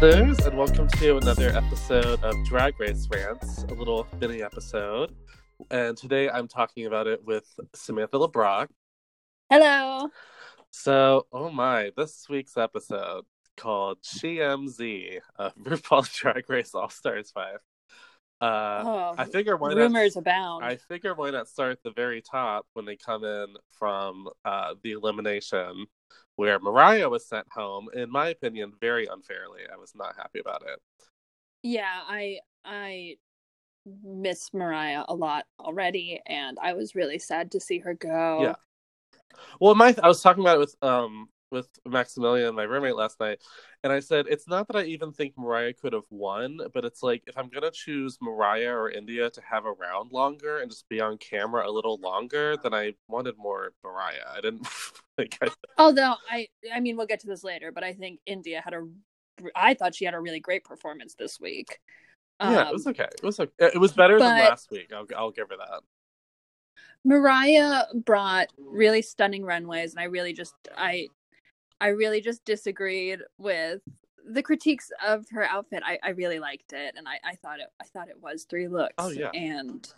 Listeners, and welcome to another episode of Drag Race Rants, a little mini episode. And today I'm talking about it with Samantha LeBrock. Hello. So, oh my, this week's episode called SheMZ, uh, RuPaul's Drag Race All Stars 5. Uh, Oh, I figure why rumors not, abound. I figure why not start at the very top when they come in from uh, the elimination where Mariah was sent home, in my opinion, very unfairly. I was not happy about it. Yeah, I I miss Mariah a lot already, and I was really sad to see her go. Yeah. Well, my I was talking about it with um with Maximilian, my roommate last night, and I said it's not that I even think Mariah could have won, but it's like if I'm gonna choose Mariah or India to have around longer and just be on camera a little longer, then I wanted more Mariah. I didn't think I Although I I mean we'll get to this later, but I think India had a I thought she had a really great performance this week. yeah, Um, it was okay. It was okay. It was better than last week. I'll I'll give her that. Mariah brought really stunning runways, and I really just I I really just disagreed with the critiques of her outfit. I, I really liked it, and I, I thought it I thought it was three looks. Oh, yeah. and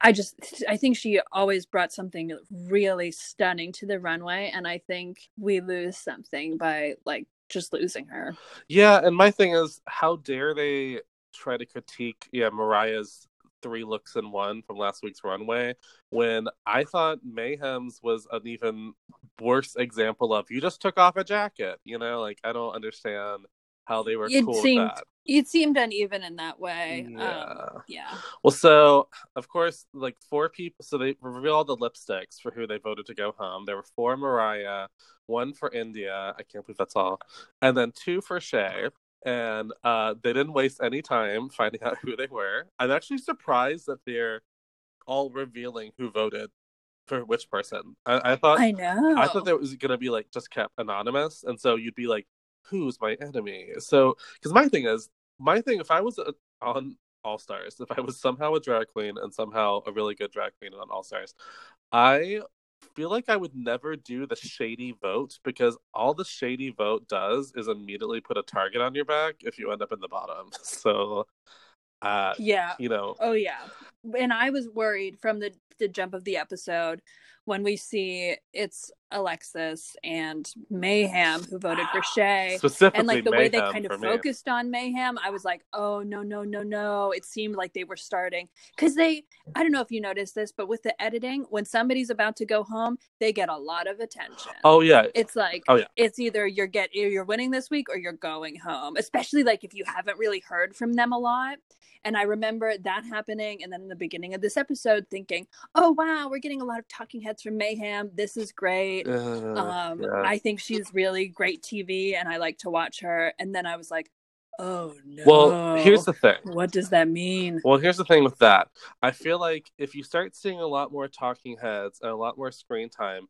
I just I think she always brought something really stunning to the runway, and I think we lose something by like just losing her. Yeah, and my thing is, how dare they try to critique, yeah, Mariah's three looks in one from last week's runway when I thought Mayhem's was an even worse example of you just took off a jacket. You know, like I don't understand how they were It cool seemed- with that. It seemed uneven in that way. Yeah. Um, yeah. Well, so of course, like four people. So they reveal all the lipsticks for who they voted to go home. There were four Mariah, one for India. I can't believe that's all, and then two for Shea. And uh, they didn't waste any time finding out who they were. I'm actually surprised that they're all revealing who voted for which person. I, I thought I know. I thought that was gonna be like just kept anonymous, and so you'd be like, "Who's my enemy?" So, because my thing is, my thing, if I was uh on All Stars, if I was somehow a drag queen and somehow a really good drag queen on All Stars, I feel like I would never do the shady vote because all the shady vote does is immediately put a target on your back if you end up in the bottom. So, uh, yeah. you know, Oh yeah. And I was worried from the the jump of the episode when we see it's Alexis and Mayhem who voted for ah, Shea. specifically And like the way they kind of for me. focused on Mayhem, I was like, oh no, no, no, no. It seemed like they were starting because they I don't know if you noticed this, but with the editing, when somebody's about to go home, they get a lot of attention. Oh yeah, It's like Oh, yeah. it's either you're get you're winning this week or you're going home. Especially like if you haven't really heard from them a lot. And I remember that happening and then in the beginning of this episode thinking, "Oh wow, we're getting a lot of talking heads from Mayhem. This is great." Uh, Um yeah. I think she's really great TV and I like to watch her. And then I was like, "Oh no." Well, here's the thing. What does that mean? Well, here's the thing with that. I feel like if you start seeing a lot more talking heads and a lot more screen time,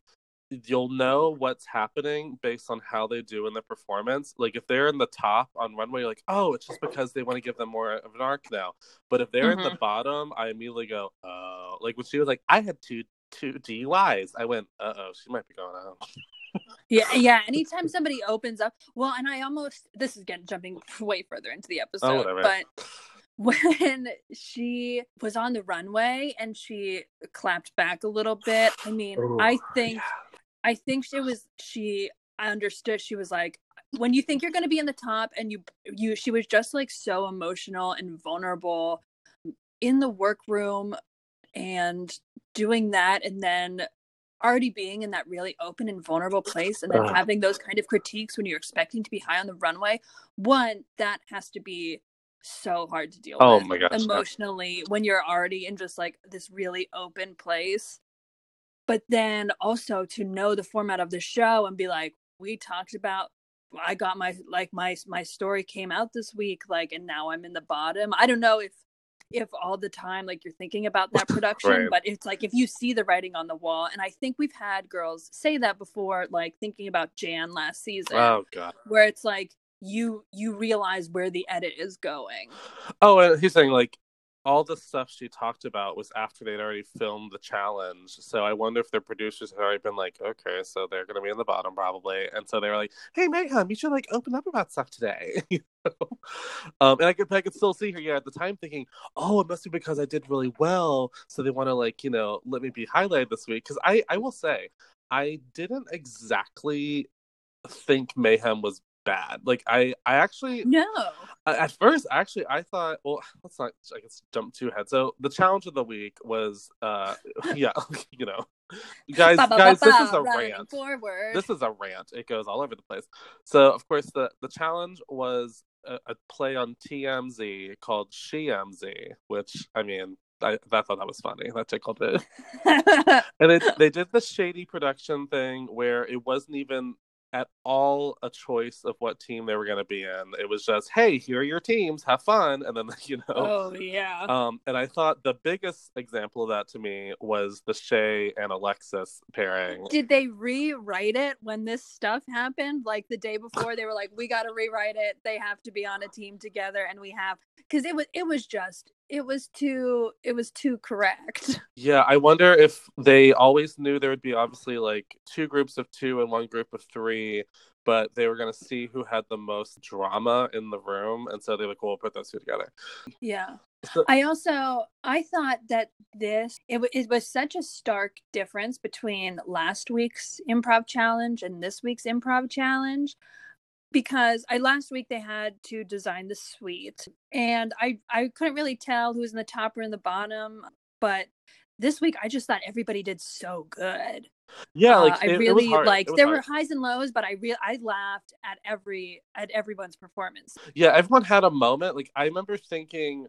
you'll know what's happening based on how they do in the performance. Like if they're in the top on runway, you're like, oh, it's just because they want to give them more of an arc now. But if they're in the bottom, I immediately go, oh, like when she was like, I had two two DUIs. I went, uh oh, she might be going out. Yeah, yeah. Anytime somebody opens up, well, and I almost this is getting jumping way further into the episode, Oh, but when she was on the runway and she clapped back a little bit, I mean, Oh, I think yeah. I think she was she I understood she was like when you think you're going to be in the top and you you she was just like so emotional and vulnerable in the workroom and doing that and then already being in that really open and vulnerable place and then Ugh. having those kind of critiques when you're expecting to be high on the runway one that has to be so hard to deal Oh with my gosh, emotionally when you're already in just like this really open place. But then also to know the format of the show and be like we talked about i got my like my my story came out this week like and now i'm in the bottom. I don't know if if all the time like you're thinking about that production Right. but it's like if you see the writing on the wall and i think we've had girls say that before like thinking about jan last season Oh god. where it's like you you realize where the edit is going Oh, and he's saying like all the stuff she talked about was after they'd already filmed the challenge. So I wonder if their producers had already been like, okay, so they're going to be in the bottom probably. And so they were like, hey, Mayhem, you should like open up about stuff today. you know? um, and I could, I could still see her, yeah, at the time thinking, oh, it must be because I did really well. So they want to like, you know, let me be highlighted this week. Because I, I will say, I didn't exactly think Mayhem was bad. Like I, I actually no. At first, actually, I thought, well, let's not, I guess, jump too ahead. So the challenge of the week was, uh, yeah, you know, guys, guys, this is a rant. Forward. This is a rant. It goes all over the place. So, of course, the the challenge was a, a play on TMZ called SheMZ, which I mean, I, I thought that was funny. That tickled it. and it, they did the shady production thing where it wasn't even at all a choice of what team they were going to be in. It was just, hey, here are your teams, have fun, and then you know. Oh yeah. Um, and I thought the biggest example of that to me was the Shea and Alexis pairing. Did they rewrite it when this stuff happened? Like the day before, they were like, "We got to rewrite it. They have to be on a team together," and we have because it was it was just it was too it was too correct. Yeah, I wonder if they always knew there would be obviously like two groups of two and one group of three, but they were going to see who had the most drama in the room, and so they like, "Well, we'll put those two together." Yeah. So, I also I thought that this it, it was such a stark difference between last week's improv challenge and this week's improv challenge because I last week they had to design the suite and I I couldn't really tell who was in the top or in the bottom, but this week I just thought everybody did so good. Yeah, like uh, I it, really it like there hard. were highs and lows, but I real I laughed at every at everyone's performance. Yeah, everyone had a moment. Like I remember thinking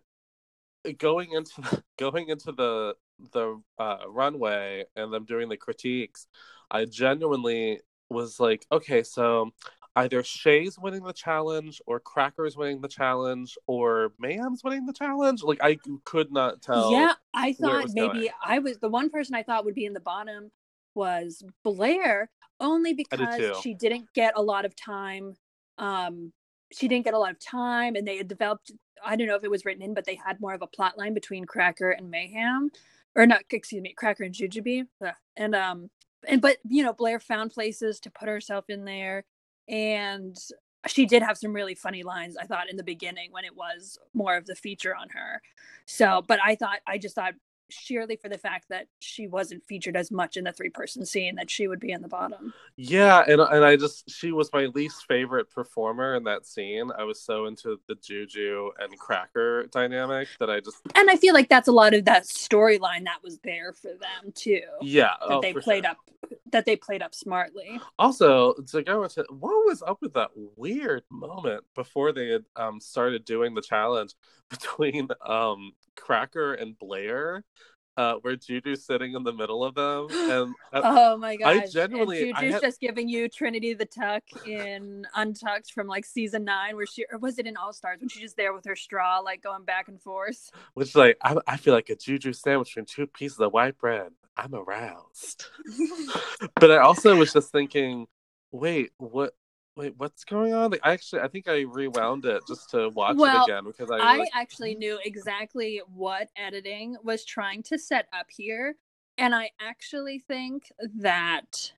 uh, going into the, going into the the uh, runway and them doing the critiques, I genuinely was like, okay, so either Shea's winning the challenge or Cracker's winning the challenge or Mayhem's winning the challenge. Like I could not tell. Yeah, I thought maybe going. I was the one person I thought would be in the bottom was Blair only because she didn't get a lot of time. Um, she didn't get a lot of time, and they had developed. I don't know if it was written in, but they had more of a plot line between Cracker and Mayhem, or not. Excuse me, Cracker and Jujubee, and um, and but you know Blair found places to put herself in there and she did have some really funny lines i thought in the beginning when it was more of the feature on her so but i thought i just thought sheerly for the fact that she wasn't featured as much in the three person scene that she would be in the bottom. Yeah, and and I just she was my least favorite performer in that scene. I was so into the Juju and Cracker dynamic that I just And I feel like that's a lot of that storyline that was there for them too. Yeah. That oh, they played sure. up that they played up smartly. Also, to go into what was up with that weird moment before they had um started doing the challenge between um Cracker and Blair uh, where Juju's sitting in the middle of them, and oh my god, I genuinely, and Juju's had... just giving you Trinity the Tuck in Untucked from like season nine, where she or was it in All Stars when she's just there with her straw, like going back and forth. Which like I, I feel like a Juju sandwich between two pieces of white bread. I'm aroused, but I also was just thinking, wait, what? Wait, what's going on? Like, I actually, I think I rewound it just to watch well, it again because I. I like... actually knew exactly what editing was trying to set up here, and I actually think that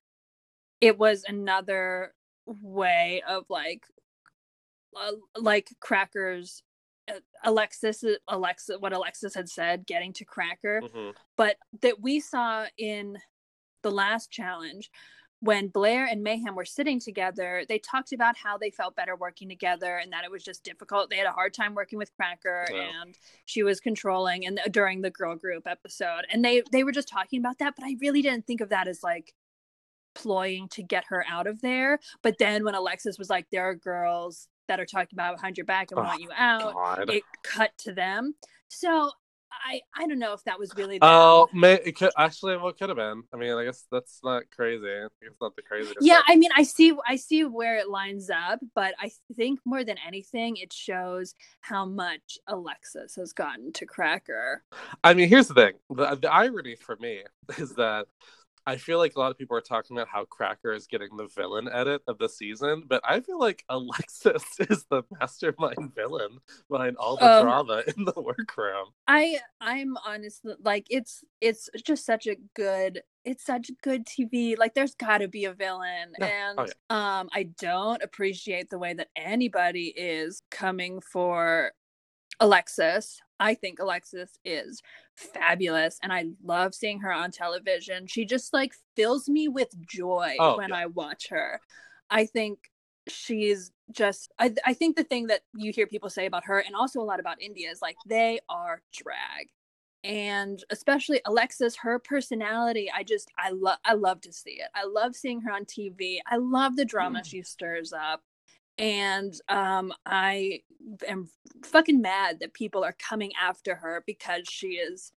it was another way of like, uh, like crackers. Uh, Alexis, Alexa, what Alexis had said, getting to Cracker, mm-hmm. but that we saw in the last challenge when Blair and Mayhem were sitting together, they talked about how they felt better working together and that it was just difficult. They had a hard time working with Cracker and she was controlling and uh, during the girl group episode. And they they were just talking about that, but I really didn't think of that as like ploying to get her out of there. But then when Alexis was like there are girls that are talking about behind your back and oh, want you out, God. it cut to them. So I I don't know if that was really. Oh, may, it could, actually, what could have been. I mean, I guess that's not crazy. It's not the craziest. Yeah, I mean, I see, I see where it lines up, but I think more than anything, it shows how much Alexis has gotten to Cracker. I mean, here's the thing: the, the irony for me is that I feel like a lot of people are talking about how Cracker is getting the villain edit of the season, but I feel like Alexis is the mastermind villain behind all the um, drama in the workroom. I I'm honestly like it's it's just such a good it's such good TV. Like there's got to be a villain, oh, and oh, yeah. um, I don't appreciate the way that anybody is coming for Alexis. I think Alexis is fabulous and I love seeing her on television. She just like fills me with joy oh, when yeah. I watch her. I think she's just I, I think the thing that you hear people say about her and also a lot about India is like they are drag and especially Alexis, her personality, I just I love I love to see it. I love seeing her on TV. I love the drama mm. she stirs up. And um I am fucking mad that people are coming after her because she is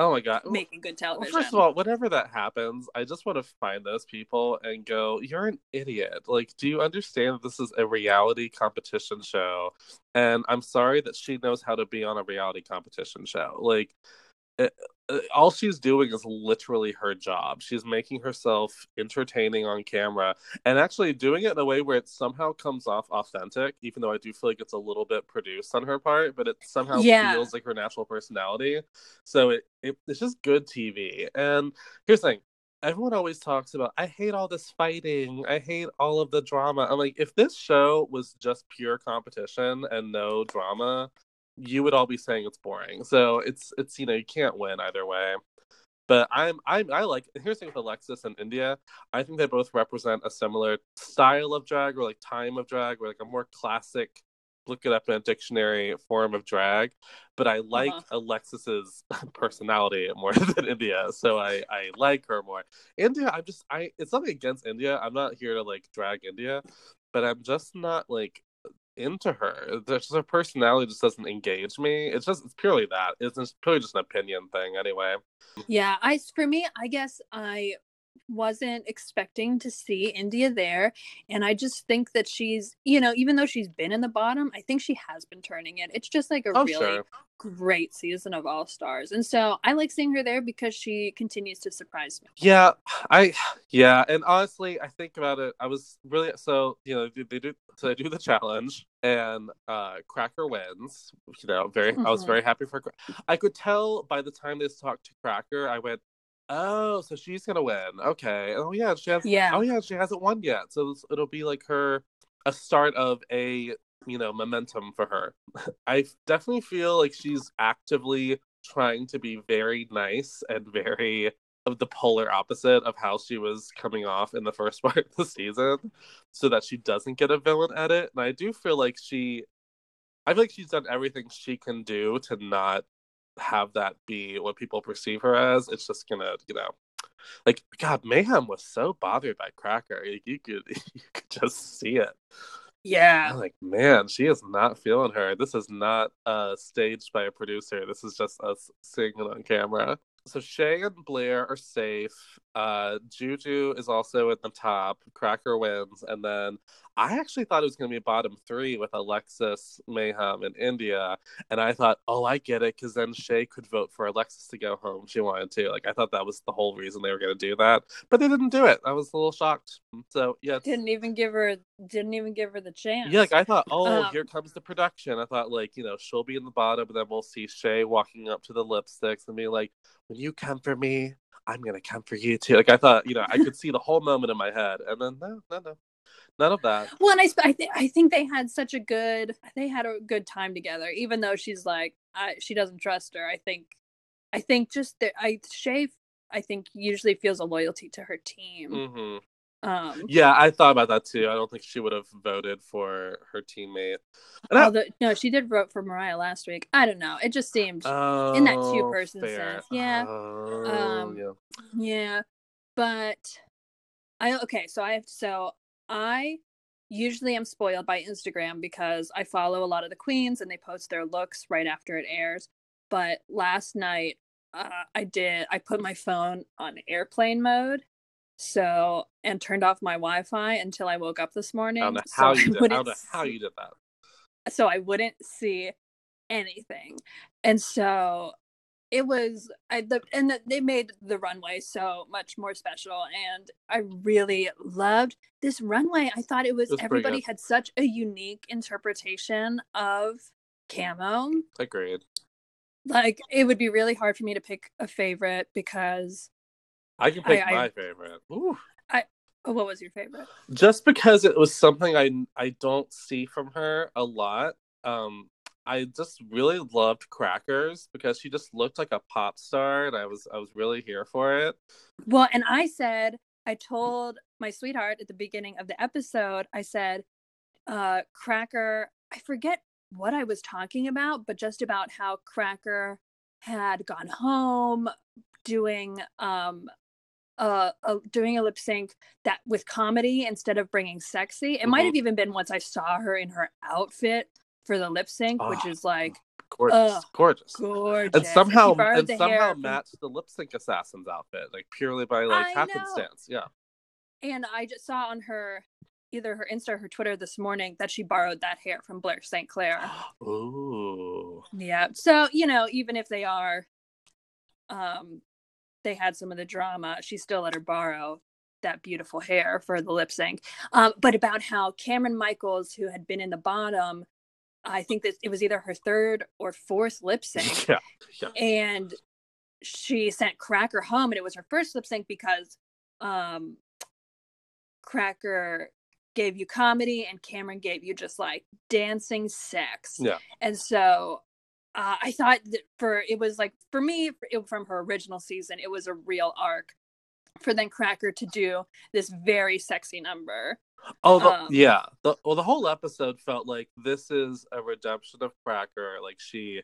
Oh my god, making good television. Well, first of all, whenever that happens, I just want to find those people and go, "You're an idiot! Like, do you understand that this is a reality competition show?" And I'm sorry that she knows how to be on a reality competition show. Like, Uh, uh, all she's doing is literally her job. She's making herself entertaining on camera and actually doing it in a way where it somehow comes off authentic, even though I do feel like it's a little bit produced on her part, but it somehow yeah. feels like her natural personality. So it, it it's just good TV. And here's the thing everyone always talks about I hate all this fighting. I hate all of the drama. I'm like, if this show was just pure competition and no drama, you would all be saying it's boring. So it's it's you know you can't win either way. But I'm I'm I like here's the thing with Alexis and India. I think they both represent a similar style of drag or like time of drag, or like a more classic look it up in a dictionary form of drag. But I like uh-huh. Alexis's personality more than India, so I I like her more. India, I'm just I it's nothing against India. I'm not here to like drag India, but I'm just not like into her. Just her personality just doesn't engage me. It's just it's purely that. It's just purely just an opinion thing anyway. Yeah, I for me, I guess I wasn't expecting to see India there. And I just think that she's, you know, even though she's been in the bottom, I think she has been turning it. It's just like a oh, really sure. great season of All Stars. And so I like seeing her there because she continues to surprise me. Yeah, I, yeah. And honestly, I think about it. I was really, so, you know, they do, so they do the challenge and uh Cracker wins. You know, very, mm-hmm. I was mm-hmm. very happy for, I could tell by the time they talked to Cracker, I went, Oh, so she's gonna win. Okay. Oh yeah, she has. Oh, yeah. Oh yeah, she hasn't won yet. So it'll be like her a start of a you know momentum for her. I definitely feel like she's actively trying to be very nice and very of the polar opposite of how she was coming off in the first part of the season, so that she doesn't get a villain edit. And I do feel like she, I feel like she's done everything she can do to not have that be what people perceive her as. It's just gonna, you know, like God, Mayhem was so bothered by Cracker. You, you could you could just see it. Yeah. I'm like, man, she is not feeling her. This is not uh staged by a producer. This is just us seeing it on camera. So Shea and Blair are safe. Uh, Juju is also at the top. Cracker wins, and then I actually thought it was going to be bottom three with Alexis, Mayhem, and India. And I thought, oh, I get it, because then Shea could vote for Alexis to go home. She wanted to. Like, I thought that was the whole reason they were going to do that, but they didn't do it. I was a little shocked. So yeah, didn't even give her, didn't even give her the chance. Yeah, like I thought, oh, um, here comes the production. I thought, like, you know, she'll be in the bottom, but then we'll see Shea walking up to the lipsticks and be like, when you come for me, I'm gonna come for you too. Like I thought, you know, I could see the whole moment in my head, and then no, no, no, none of that. Well, and I, I, th- I think they had such a good, they had a good time together. Even though she's like, I, she doesn't trust her. I think, I think just that I Shea, I think usually feels a loyalty to her team. Mm-hmm. Um, yeah, I thought about that too. I don't think she would have voted for her teammate. Although, I, no, she did vote for Mariah last week. I don't know. It just seemed oh, in that two person sense. Yeah. Oh, um, yeah. Yeah. But I okay, so I have so I usually am spoiled by Instagram because I follow a lot of the queens and they post their looks right after it airs. But last night, uh, I did. I put my phone on airplane mode, so and turned off my Wi-Fi until I woke up this morning. I don't know how so you did. I don't know how you did that. So I wouldn't see anything, and so it was I the and the, they made the runway so much more special and I really loved this runway. I thought it was, It was everybody had such a unique interpretation of camo. Agreed. Like it would be really hard for me to pick a favorite because I can pick I- my favorite. Ooh. oh, what was your favorite? Just because it was something I I don't see from her a lot. Um, I just really loved Crackers because she just looked like a pop star, and I was I was really here for it. Well, and I said, I told my sweetheart at the beginning of the episode, I said, uh, Cracker, I forget what I was talking about, but just about how Cracker had gone home doing um uh, uh doing a lip sync that with comedy instead of bringing sexy. It might Mhm. have even been once I saw her in her outfit for the lip sync, which Oh, is like Gorgeous, Ugh, gorgeous. gorgeous. And somehow borrowed and somehow from- matched the lip sync assassin's outfit, like purely by like I know. happenstance. Yeah. And I just saw on her either her Insta or her Twitter this morning that she borrowed that hair from Blair St. Clair. Ooh. yeah. So, you know, even if they are um they had some of the drama, she still let her borrow that beautiful hair for the lip sync. Um, but about how Cameron Michaels, who had been in the bottom, I think that it was either her third or fourth lip sync. Yeah. Yeah. and she sent Cracker home, and it was her first lip sync because um, Cracker gave you comedy and Cameron gave you just like dancing sex. Yeah. And so uh, I thought that for it was like for me it, from her original season, it was a real arc for then Cracker to do this very sexy number. Oh, the, Um, yeah. The, well, the whole episode felt like this is a redemption of Cracker. Like she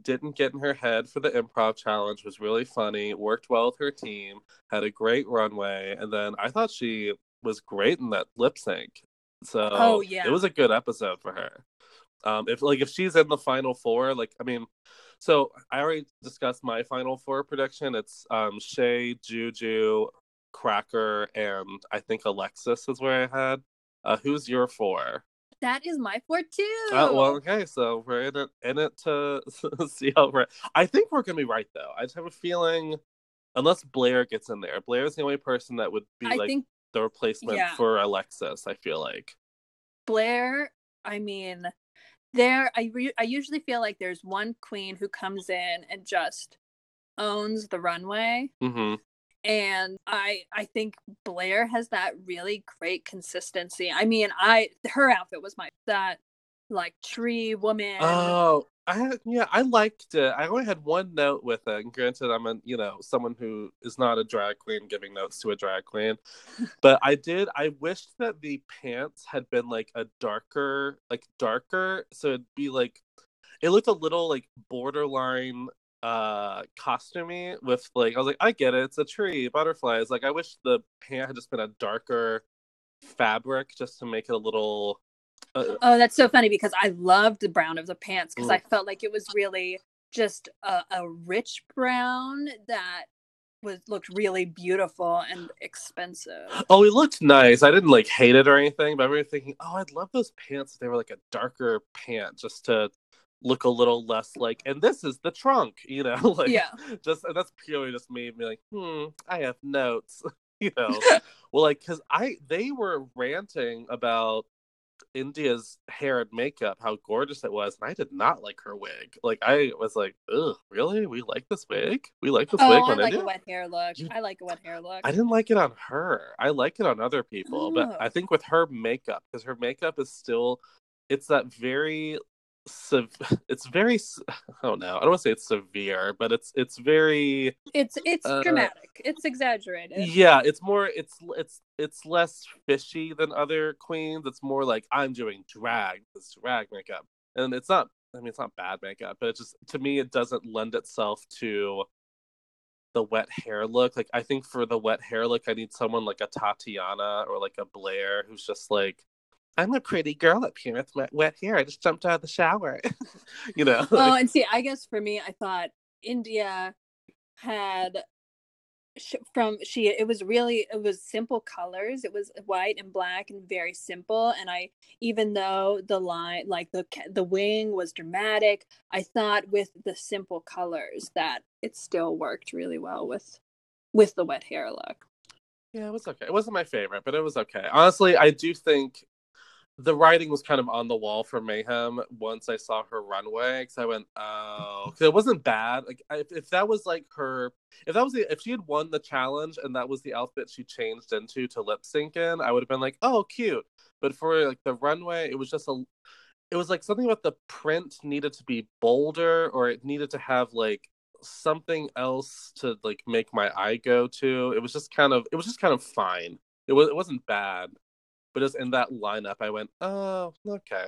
didn't get in her head for the improv challenge. Was really funny. Worked well with her team. Had a great runway, and then I thought she was great in that lip sync. So Oh, yeah. it was a good episode for her. Um, if like if she's in the final four, like I mean, so I already discussed my final four prediction. It's um Shea, Juju, Cracker, and I think Alexis is where I had. Uh, who's your four? That is my four too. Uh, well, okay, so we're in it in it to see how we're. I think we're gonna be right though. I just have a feeling, unless Blair gets in there, Blair's the only person that would be I like think the replacement yeah. for Alexis. I feel like. Blair, I mean, there I re- I usually feel like there's one queen who comes in and just owns the runway hmm and I I think Blair has that really great consistency. I mean, I her outfit was my that like tree woman. Oh, I yeah, I liked it. I only had one note with it. And granted, I'm a you know someone who is not a drag queen giving notes to a drag queen, but I did. I wished that the pants had been like a darker, like darker, so it'd be like it looked a little like borderline uh costumey with like I was like I get it, it's a tree, butterflies. Like I wish the pant had just been a darker fabric just to make it a little. Uh, Oh, that's so funny because I loved the brown of the pants because Mm. I felt like it was really just a, a rich brown that was looked really beautiful and expensive. Oh, it looked nice. I didn't like hate it or anything, but I remember thinking, oh, I'd love those pants if they were like a darker pant just to look a little less like and this is the trunk, you know, like Yeah. just and that's purely just me being like, hmm, I have notes. you know. well like cause I they were ranting about India's hair and makeup, how gorgeous it was, and I did not like her wig. Like I was like, ugh, really? We like this wig? We like this Oh, wig I like India? a wet hair look. I like a wet hair look. I didn't like it on her. I like it on other people, but Oh. I think with her makeup, because her makeup is still, it's that very, sev- it's very, don't know. I don't want to say it's severe, but it's it's very, It's it's Uh, dramatic. It's exaggerated. yeah. It's more, it's it's it's less fishy than other queens. It's more like I'm doing drag, this drag makeup, and it's not. I mean, it's not bad makeup, but it just to me, it doesn't lend itself to the wet hair look. Like I think for the wet hair look, I need someone like a Tatiana or like a Blair who's just like, I'm a pretty girl up here with wet, wet hair. I just jumped out of the shower. you know? Oh, like- and see, I guess for me, I thought India had from she it was really it was simple colors it was white and black and very simple and i even though the line like the the wing was dramatic i thought with the simple colors that it still worked really well with with the wet hair look yeah it was okay it wasn't my favorite but it was okay honestly i do think the writing was kind of on the wall for Mayhem once I saw her runway because I went, oh, it wasn't bad. Like if, if that was like her, if that was the, if she had won the challenge and that was the outfit she changed into to lip sync in, I would have been like, oh, cute. But for like the runway, it was just a, it was like something about the print needed to be bolder or it needed to have like something else to like make my eye go to. It was just kind of, it was just kind of fine. It was, it wasn't bad but just in that lineup, I went, oh, okay.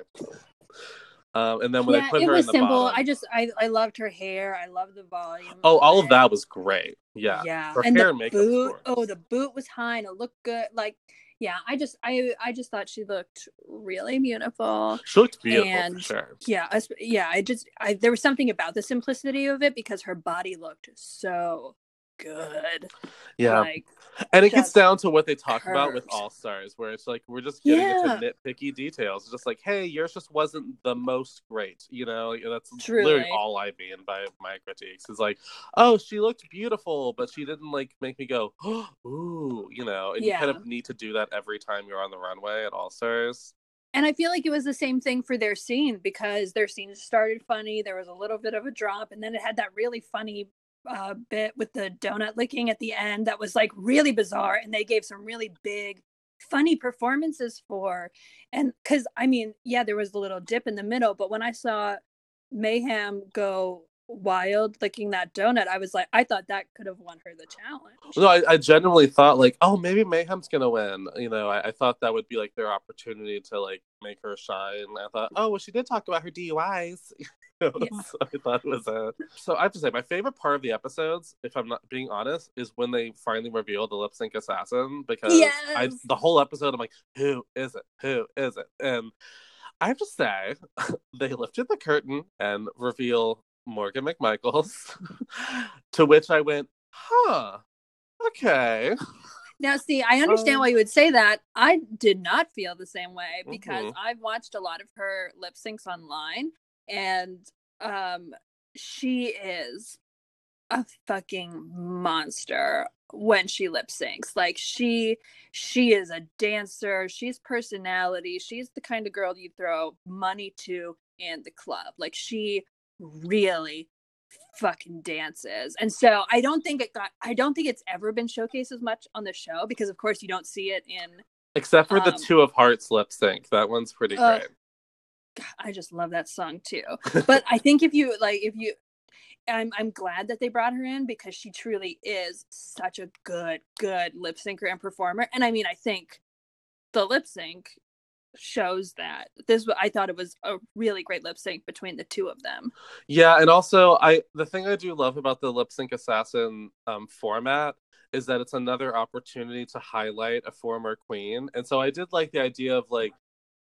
Um, and then when yeah, they put it her was in the simple. bottom, I just I I loved her hair. I loved the volume. oh, all of that was great. Yeah, yeah. Her and hair the and makeup. boot. Oh, the boot was high and it looked good. Like, yeah. I just I I just thought she looked really beautiful. She looked beautiful and for sure. Yeah, I, yeah. I just I there was something about the simplicity of it because her body looked so good. Yeah, Like, and it gets down to what they talk about with. All Stars, where it's like we're just getting Yeah. into nitpicky details. It's just like, hey, yours just wasn't the most great. You know, that's literally all I mean by my critiques. Is like, oh, she looked beautiful, but she didn't like make me go, ooh, you know. And you kind of need to do that every time you're on the runway at All Stars. And I feel like it was the same thing for their scene because their scene started funny. There was a little bit of a drop, and then it had that really funny uh, bit with the donut licking at the end that was like really bizarre. And they gave some really big, funny performances for. And because I mean, yeah, there was a little dip in the middle, but when I saw Mayhem go wild licking that donut, I was like, I thought that could have won her the challenge. No, I, I genuinely thought like, oh, maybe Mayhem's gonna win. You know, I, I thought that would be like their opportunity to like make her shine. I thought, oh, well, she did talk about her DUIs. Yeah. so I thought it was a. So I have to say, my favorite part of the episodes, if I'm not being honest, is when they finally reveal the lip sync assassin. Because I, the whole episode, I'm like, who is it? Who is it? And I have to say, they lifted the curtain and reveal Morgan McMichaels, to which I went, huh, okay. Now, see, I understand Um, why you would say that. I did not feel the same way because Mhm. I've watched a lot of her lip syncs online, and um, she is a fucking monster when she lip syncs. Like she, she is a dancer. She's personality. She's the kind of girl you throw money to in the club. Like she really fucking dances. And so I don't think it got I don't think it's ever been showcased as much on the show because of course you don't see it in Except for the Um, two of hearts lip sync. That one's pretty uh, great. God, I just love that song too. But I think if you like if you I'm I'm glad that they brought her in because she truly is such a good good lip syncer and performer. And I mean I think the lip sync shows that this I thought it was a really great lip sync between the two of them. Yeah, and also I the thing I do love about the lip sync assassin um, format is that it's another opportunity to highlight a former queen. And so I did like the idea of like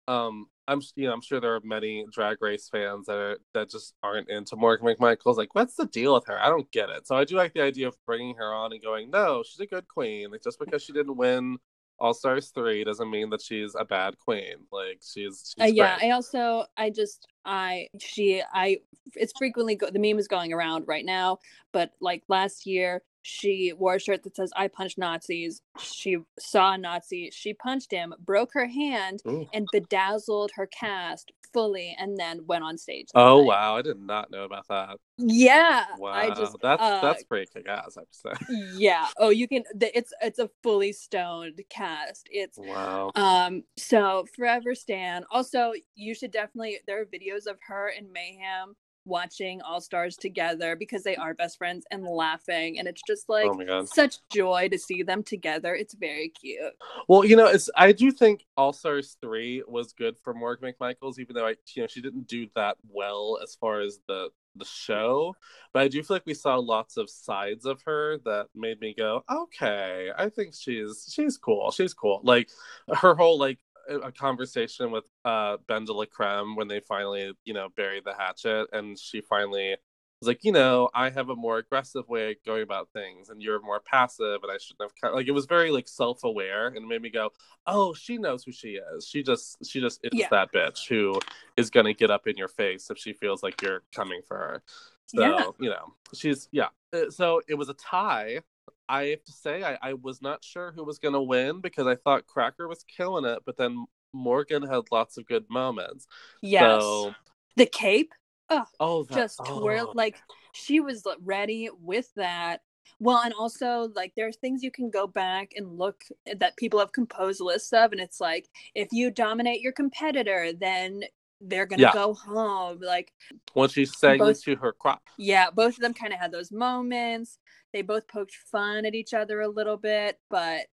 um I'm you know I'm sure there are many drag race fans that are that just aren't into Morgan McMichael's like what's the deal with her? I don't get it. So I do like the idea of bringing her on and going no, she's a good queen. Like just because she didn't win All Stars 3 doesn't mean that she's a bad queen. Like she's, she's Uh, yeah, great. I also I just I she I it's frequently go, the meme is going around right now, but like last year she wore a shirt that says I punched Nazis. She saw a Nazi, she punched him, broke her hand, Ooh. and bedazzled her cast fully, and then went on stage. Oh night. wow, I did not know about that. Yeah, Wow, I just that's uh, that's pretty kick ass, I have to say. yeah. Oh, you can. the- It's it's a fully stoned cast. It's Wow. um, so Forever Stan. Also, you should definitely there are videos of her and Mayhem watching All Stars together because they are best friends and laughing and it's just oh like oh such joy to see them together. It's very cute. Well, you know, it's I do think All Stars three was good for Morgan McMichaels, even though I you know she didn't do that well as far as the the show. But I do feel like we saw lots of sides of her that made me go, okay, I think she's she's cool. She's cool. Like her whole like a conversation with uh Ben de la Creme when they finally, you know, buried the hatchet and she finally was like, you know, I have a more aggressive way of going about things, and you're more passive, and I shouldn't have like it was very like self aware, and made me go, oh, she knows who she is. She just she just is Yeah. that bitch who is gonna get up in your face if she feels like you're coming for her. So Yeah. you know, she's yeah. Uh, So it was a tie. I have to say, I, I was not sure who was gonna win because I thought Cracker was killing it, but then Morgan had lots of good moments. Yes. So the cape oh, that, just oh. twirl like she was ready with that. Well, and also like there's things you can go back and look that people have composed lists of, and it's like if you dominate your competitor, then they're gonna Yeah. go home. Like, when she sang both- to her crop. yeah, both of them kind of had those moments. They both poked fun at each other a little bit, but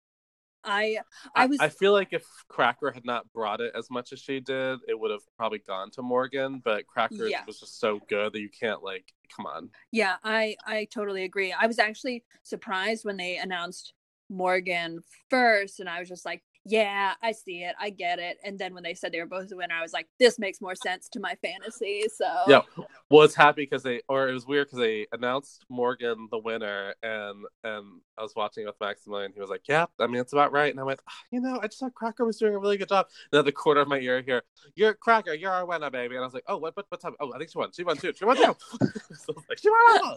I I was I feel like if Cracker had not brought it as much as she did, it would have probably gone to Morgan. But Cracker Yeah. was just so good that you can't like, come on. Yeah, I I totally agree. I was actually surprised when they announced Morgan first, and I was just like, "Yeah, I see it, I get it." And then when they said they were both the winner, I was like, "This makes more sense to my fantasy." So Yeah. It's happy because they, or it was weird because they announced Morgan the winner, and and I was watching with Maximilian. He was like, "Yeah, I mean, it's about right." And I went, "Ah, "You know, I just thought Cracker was doing a really good job." And at the corner of my ear here, "You're Cracker, you're our winner, baby." And I was like, "Oh, what, what, what's up? Oh, I think she won. She won too. She won too." so I was like, "She won."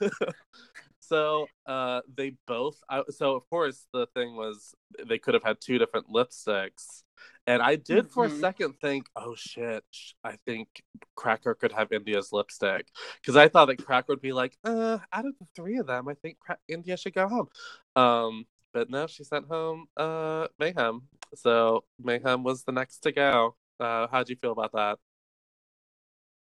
all." so uh, they both. I, so of course the thing was they could have had two different lipsticks. And I did for a Mhm. second think, oh shit, sh- I think Cracker could have India's lipstick because I thought that Cracker would be like, uh, out of the three of them, I think Cra- India should go home. Um, but no, she sent home uh Mayhem. So Mayhem was the next to go. Uh, how'd you feel about that?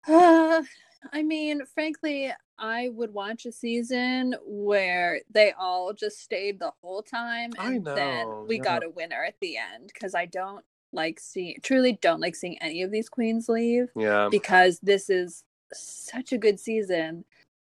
I mean, frankly, I would watch a season where they all just stayed the whole time, I and know, then we yeah. got a winner at the end because I don't like seeing, truly don't like seeing any of these queens leave. Yeah, because this is such a good season.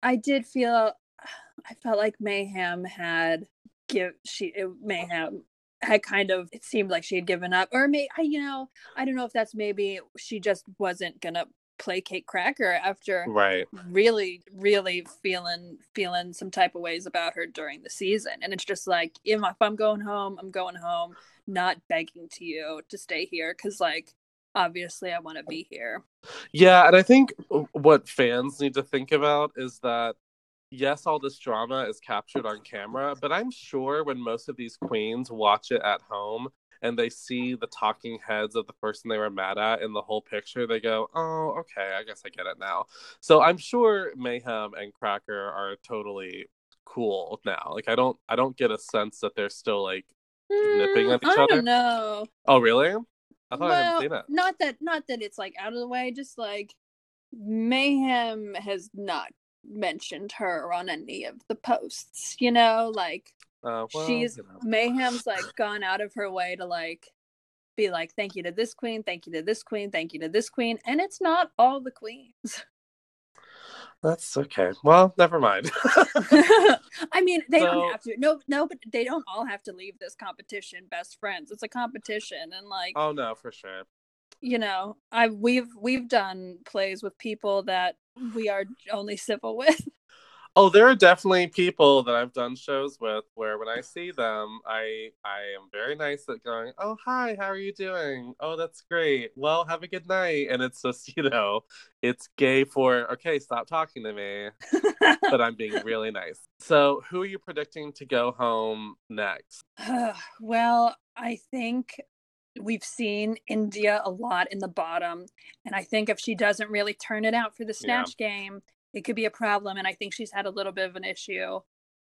I did feel I felt like Mayhem had give she it- Mayhem had kind of it seemed like she had given up or may I you know I don't know if that's maybe she just wasn't gonna placate Cracker after right. really really feeling feeling some type of ways about her during the season and it's just like if, if i'm going home i'm going home not begging to you to stay here because like obviously i want to be here Yeah, and I think what fans need to think about is that yes, all this drama is captured on camera, but I'm sure when most of these queens watch it at home and they see the talking heads of the person they were mad at in the whole picture, they go, "Oh, okay, I guess I get it now." So I'm sure Mayhem and Cracker are totally cool now. Like I don't I don't get a sense that they're still like Nipping at Mm, each I other? don't. Oh, really? I thought I hadn't seen it. not that not that it's like out of the way, just like Mayhem has not mentioned her on any of the posts, you know, like Uh, well, she's you know. Mayhem's like gone out of her way to like be like thank you to this queen, thank you to this queen, thank you to this queen, and it's not all the queens. That's okay. Well, never mind. I mean, they So- don't have to. No, no, but they don't all have to leave this competition best friends. It's a competition, and like oh no, for sure. you know, I we've we've done plays with people that we are only civil with. Oh, there are definitely people that I've done shows with where when I see them, I I am very nice at going, "Oh, hi, how are you doing? Oh, that's great. Well, have a good night." And it's just, you know, it's gay for, "Okay, stop talking to me." But I'm being really nice. So, who are you predicting to go home next? well, I think we've seen India a lot in the bottom, and I think if she doesn't really turn it out for the Yeah. snatch game, it could be a problem. And I think she's had a little bit of an issue,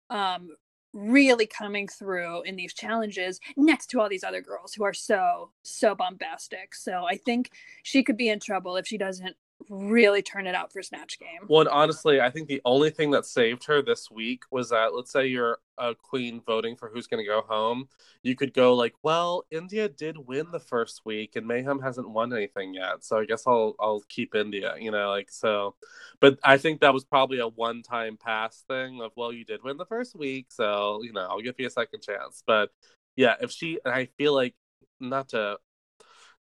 um, really coming through in these challenges next to all these other girls who are so so bombastic. So I think she could be in trouble if she doesn't really turn it out for snatch game. Well, honestly, I think the only thing that saved her this week was that let's say you're a queen voting for who's going to go home, you could go like, "Well, India did win the first week, and Mayhem hasn't won anything yet, so I guess I'll I'll keep India." You know, like so. But I think that was probably a one-time pass thing of, "Well, you did win the first week, so you know, I'll give you a second chance." But yeah, if she, and I feel like not to,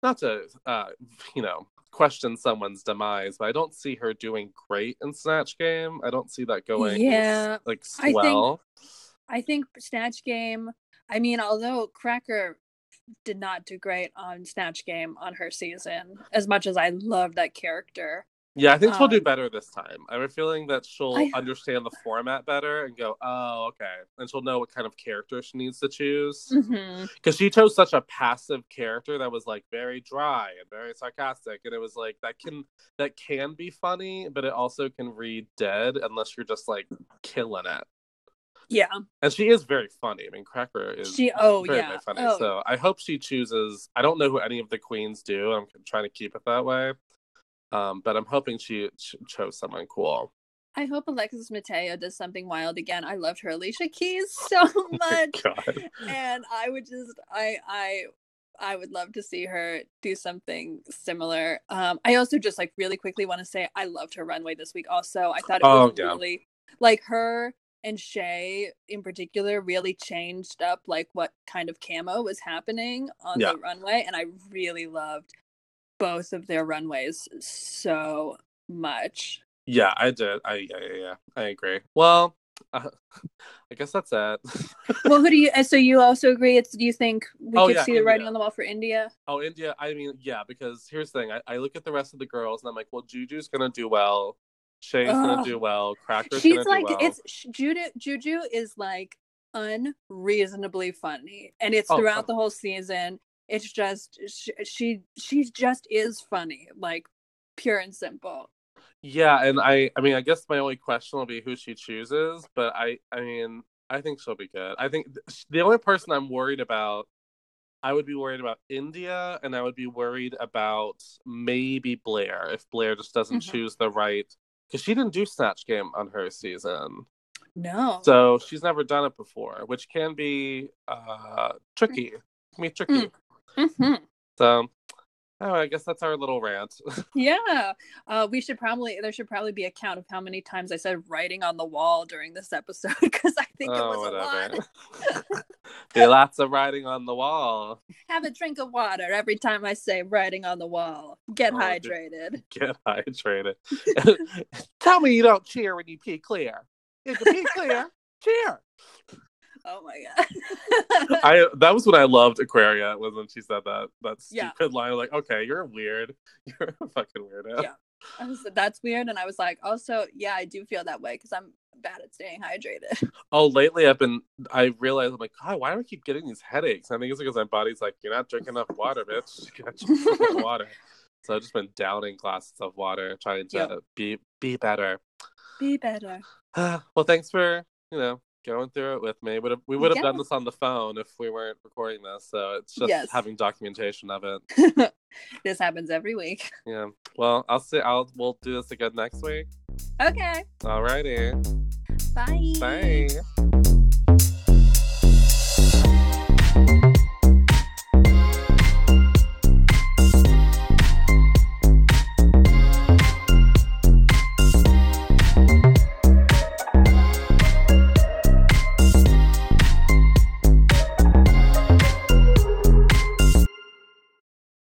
not to, uh, you know, question someone's demise, but I don't see her doing great in Snatch Game. I don't see that going Yeah, like I think- I think Snatch Game. I mean, although Cracker did not do great on Snatch Game on her season, as much as I love that character. Yeah, I think she'll do Um, better this time. I have a feeling that she'll I- understand the format better and go, oh, okay. And she'll know what kind of character she needs to choose. Because she chose such a passive character that was like very dry and very sarcastic. And it was like that can that can be funny, but it also can read dead unless you're just like killing it. Yeah, And she is very funny. I mean, Cracker is she. Oh very, yeah. very funny. Oh, So I hope she chooses. I don't know who any of the queens do. I'm trying to keep it that way. Um, but I'm hoping she ch- chose someone cool. I hope Alexis Mateo does something wild again. I loved her Alicia Keys so Oh much, God. and I would just, I, I, I would love to see her do something similar. Um, I also just like really quickly want to say I loved her runway this week. Also, I thought it Oh, was yeah. really like her and Shea in particular really changed up like what kind of camo was happening on Yeah. the runway, and I really loved both of their runways so much. Yeah, I did. I yeah yeah yeah. I agree. Well, uh, I guess that's it. well, who do you? uh, So you also agree? It's do you think we Oh, could yeah, see the writing on the wall for India? oh, India. I mean, yeah, because here's the thing. I, I look at the rest of the girls and I'm like, well, Juju's gonna do well. Shea's gonna do well. Cracker's She's gonna like do well. it's Juju. Juju is like unreasonably funny, and it's Oh, throughout oh. the whole season. It's just she, she she just is funny, like pure and simple. Yeah, and I I mean I guess my only question will be who she chooses, but I I mean I think she'll be good. I think th- the only person I'm worried about I would be worried about India and I would be worried about maybe Blair if Blair just doesn't Mhm. choose the right cuz she didn't do Snatch Game on her season. No, So she's never done it before, which can be uh tricky. Can be tricky. Hmm So oh, I guess that's our little rant. yeah. Uh, we should probably there should probably be a count of how many times I said writing on the wall during this episode because I think it oh, was a lot. be lots of writing on the wall. Have a drink of water every time I say writing on the wall. Get Oh, hydrated. Get hydrated. Tell me you don't cheer when you pee clear. If you pee clear, cheer. Oh my god. I that was when I loved Aquaria was when she said that that Yeah. stupid line. Like, okay, you're weird. You're a fucking weirdo. Yeah. I was, that's weird, and I was like, also, yeah, I do feel that way because I'm bad at staying hydrated. Oh, lately I've been. I realized I'm like, God, why do I keep getting these headaches? I think it's because my body's like, you're not drinking enough water, bitch. You gotta drink water. So I've just been downing glasses of water, trying to Yep. be be better. Be better. well, thanks for you know going through it with me. Would have we would have done this on the phone if we weren't recording this. So it's just Yes. having documentation of it. this happens every week. Yeah. Well, I'll see. I'll we'll do this again next week. Okay. Alrighty. Bye. Bye.